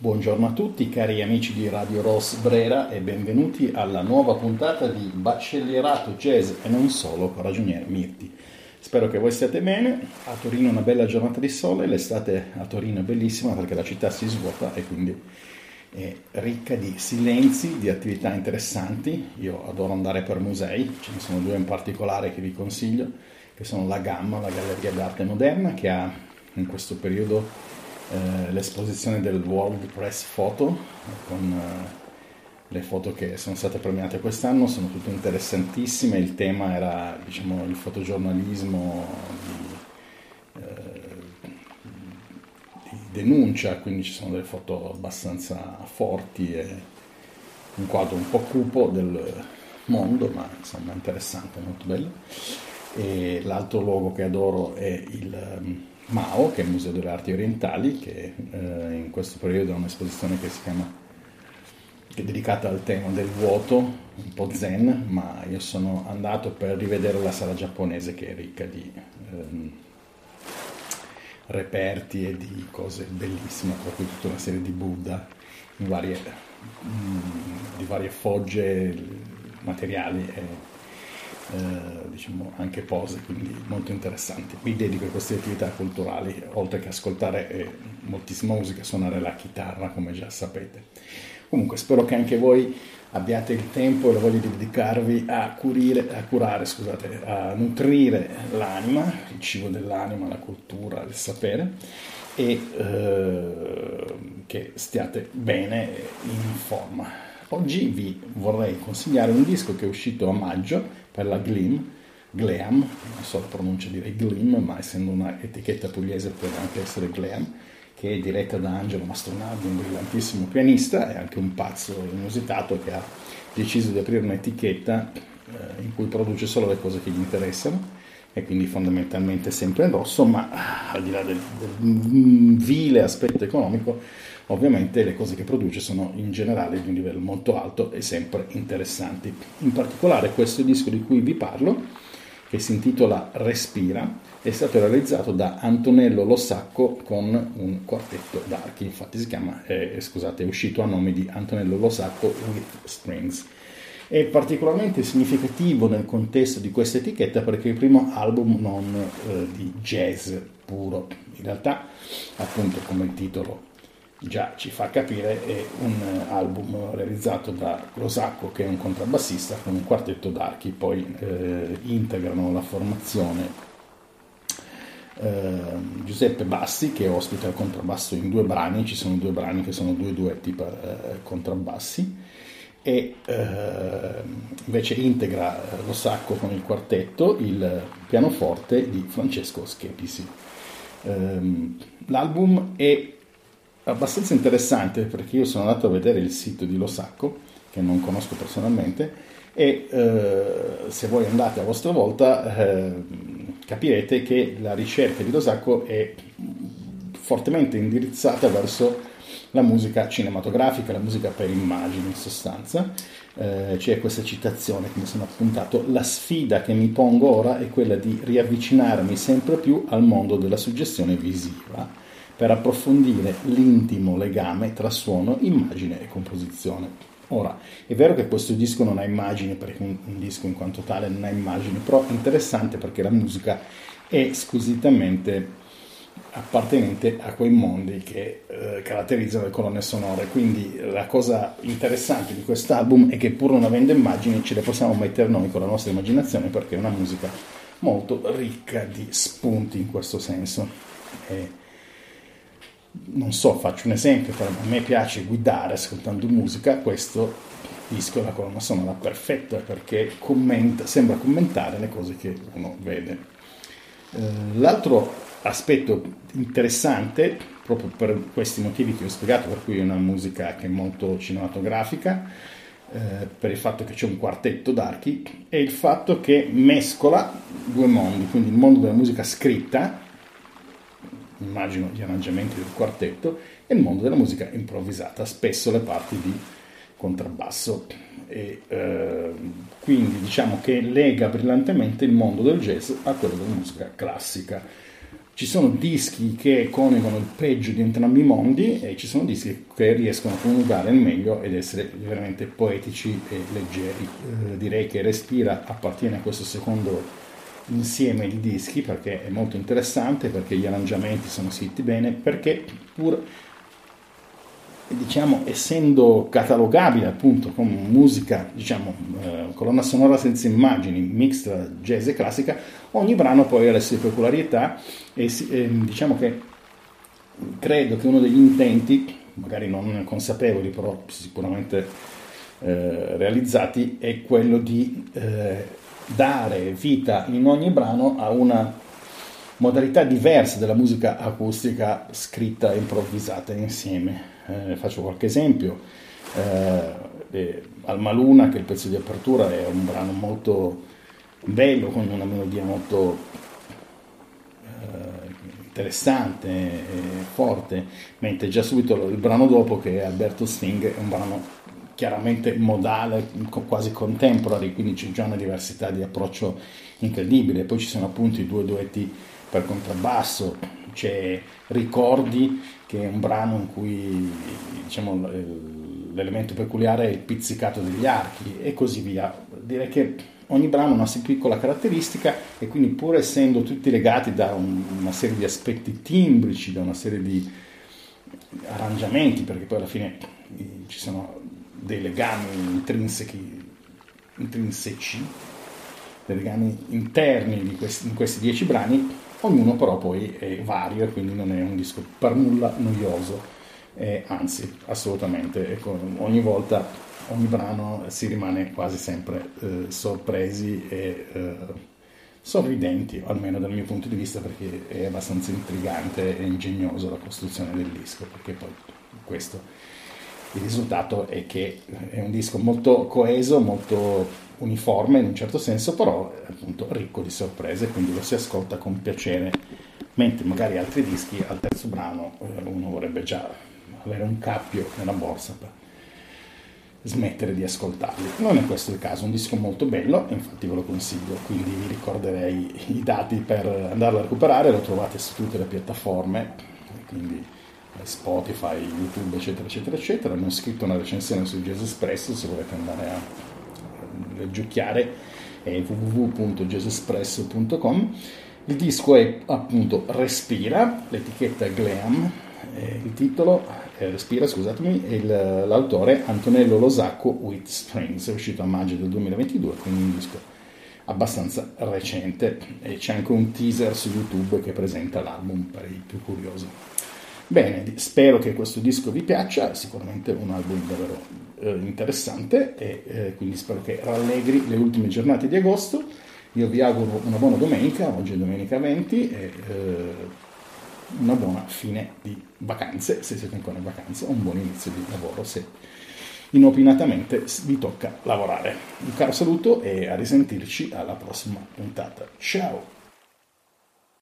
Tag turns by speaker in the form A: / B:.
A: Buongiorno a tutti cari amici di Radio Ross Brera e benvenuti alla nuova puntata di Baccellierato Jazz e non solo con ragioniere Mirti. Spero che voi stiate bene, a Torino una bella giornata di sole, l'estate a Torino è bellissima perché la città si svuota e quindi è ricca di silenzi, di attività interessanti. Io adoro andare per musei, ce ne sono due in particolare che vi consiglio, che sono la Gamma, la Galleria d'Arte Moderna, che ha in questo periodo eh, l'esposizione del World Press Photo con eh, le foto che sono state premiate quest'anno sono tutte interessantissime, il tema era diciamo, il fotogiornalismo di, eh, di, denuncia, quindi ci sono delle foto abbastanza forti e un quadro un po' cupo del mondo, ma insomma interessante, molto bello. E l'altro luogo che adoro è il Mao, che è il Museo delle Arti Orientali, che eh, in questo periodo ha un'esposizione che si chiama che è dedicata al tema del vuoto, un po' zen, ma io sono andato per rivedere la sala giapponese che è ricca di ehm, reperti e di cose bellissime, proprio tutta una serie di Buddha varie, mh, mm, di varie fogge materiali. E, eh, diciamo anche pose, quindi molto interessanti. Mi dedico a queste attività culturali, oltre che ascoltare eh, moltissima musica, suonare la chitarra, come già sapete. Comunque spero che anche voi abbiate il tempo e la voglia di dedicarvi a, curire, a curare, scusate, a nutrire l'anima, il cibo dell'anima, la cultura, il sapere e eh, che stiate bene in forma. Oggi vi vorrei consigliare un disco che è uscito a maggio per la Glim, Gleam, non so la pronuncia direi Glim, ma essendo una etichetta pugliese può anche essere Gleam, che è diretta da Angelo Mastronardi, un brillantissimo pianista e anche un pazzo inusitato che ha deciso di aprire un'etichetta eh, in cui produce solo le cose che gli interessano e quindi fondamentalmente sempre in rosso, ma al di là del, del vile aspetto economico, ovviamente le cose che produce sono in generale di un livello molto alto e sempre interessanti. In particolare questo disco di cui vi parlo, che si intitola Respira, è stato realizzato da Antonello Lossacco con un quartetto d'archi, infatti si chiama, eh, scusate, è uscito a nome di Antonello Lossacco with Strings. È particolarmente significativo nel contesto di questa etichetta perché è il primo album non eh, di jazz puro. In realtà, appunto, come il titolo già ci fa capire, è un album realizzato da Closacco, che è un contrabbassista, con un quartetto d'archi, poi eh, integrano la formazione eh, Giuseppe Bassi, che ospita il contrabbasso in due brani, ci sono due brani che sono due duetti per eh, contrabbassi, e eh, invece integra lo sacco con il quartetto il pianoforte di Francesco Schepisi. Ehm, l'album è abbastanza interessante perché io sono andato a vedere il sito di Lo Sacco, che non conosco personalmente, e eh, se voi andate a vostra volta eh, capirete che la ricerca di Lo Sacco è fortemente indirizzata verso la musica cinematografica, la musica per immagini in sostanza. Eh, c'è questa citazione che mi sono appuntato, la sfida che mi pongo ora è quella di riavvicinarmi sempre più al mondo della suggestione visiva per approfondire l'intimo legame tra suono, immagine e composizione. Ora, è vero che questo disco non ha immagini, perché un, un disco in quanto tale non ha immagini, però è interessante perché la musica è squisitamente appartenente a quei mondi che eh, caratterizzano le colonne sonore. Quindi la cosa interessante di quest'album è che pur non avendo immagini ce le possiamo mettere noi con la nostra immaginazione perché è una musica molto ricca di spunti in questo senso. E non so, faccio un esempio, però a me piace guidare ascoltando musica, questo disco è la colonna sonora perfetta perché commenta, sembra commentare le cose che uno vede. Eh, l'altro aspetto interessante, proprio per questi motivi che ho spiegato, per cui è una musica che è molto cinematografica, eh, per il fatto che c'è un quartetto d'archi, è il fatto che mescola due mondi, quindi il mondo della musica scritta, immagino gli arrangiamenti del quartetto, e il mondo della musica improvvisata, spesso le parti di contrabbasso. E, eh, quindi diciamo che lega brillantemente il mondo del jazz a quello della musica classica ci sono dischi che coniugano il peggio di entrambi i mondi e ci sono dischi che riescono a coniugare il meglio ed essere veramente poetici e leggeri. Eh, direi che Respira appartiene a questo secondo insieme di dischi perché è molto interessante, perché gli arrangiamenti sono scritti bene, perché pur diciamo, essendo catalogabile appunto come musica, diciamo, eh, colonna sonora senza immagini, mixta jazz e classica, ogni brano poi ha le sue peculiarità e eh, diciamo che credo che uno degli intenti, magari non consapevoli, però sicuramente eh, realizzati, è quello di eh, dare vita in ogni brano a una modalità diversa della musica acustica scritta e improvvisata insieme eh, faccio qualche esempio. Eh, Alma Luna, che è il pezzo di apertura, è un brano molto bello, con una melodia molto eh, interessante e forte, mentre già subito il brano dopo, che è Alberto Sting, è un brano chiaramente modale, quasi contemporary, quindi c'è già una diversità di approccio incredibile. Poi ci sono appunto i due duetti per contrabbasso, c'è Ricordi che è un brano in cui diciamo, l'elemento peculiare è il pizzicato degli archi e così via. Direi che ogni brano ha una piccola caratteristica e quindi pur essendo tutti legati da un, una serie di aspetti timbrici, da una serie di arrangiamenti, perché poi alla fine ci sono dei legami intrinseci, intrinseci dei legami interni questi, in questi dieci brani, ognuno però poi è vario e quindi non è un disco per nulla noioso, eh, anzi assolutamente, ecco, ogni volta, ogni brano si rimane quasi sempre eh, sorpresi e eh, sorridenti, almeno dal mio punto di vista perché è abbastanza intrigante e ingegnoso la costruzione del disco, perché poi questo il risultato è che è un disco molto coeso, molto uniforme in un certo senso, però appunto ricco di sorprese, quindi lo si ascolta con piacere, mentre magari altri dischi al terzo brano eh, uno vorrebbe già avere un cappio nella borsa per smettere di ascoltarli. Non è questo il caso, un disco molto bello, infatti ve lo consiglio, quindi vi ricorderei i dati per andarlo a recuperare, lo trovate su tutte le piattaforme, quindi Spotify, YouTube, eccetera, eccetera, eccetera. Hanno scritto una recensione su Jazz Espresso se volete andare a giucchiare è www.jazzespresso.com il disco è appunto Respira l'etichetta Glam il titolo eh, Respira scusatemi il, l'autore Antonello Losacco with Strings è uscito a maggio del 2022 quindi un disco abbastanza recente. E c'è anche un teaser su YouTube che presenta l'album per i più curiosi Bene, spero che questo disco vi piaccia, sicuramente un album davvero eh, interessante e eh, quindi spero che rallegri le ultime giornate di agosto. Io vi auguro una buona domenica, oggi è domenica 20 e eh, una buona fine di vacanze, se siete ancora in vacanza, un buon inizio di lavoro se inopinatamente vi tocca lavorare. Un caro saluto e a risentirci alla prossima puntata. Ciao!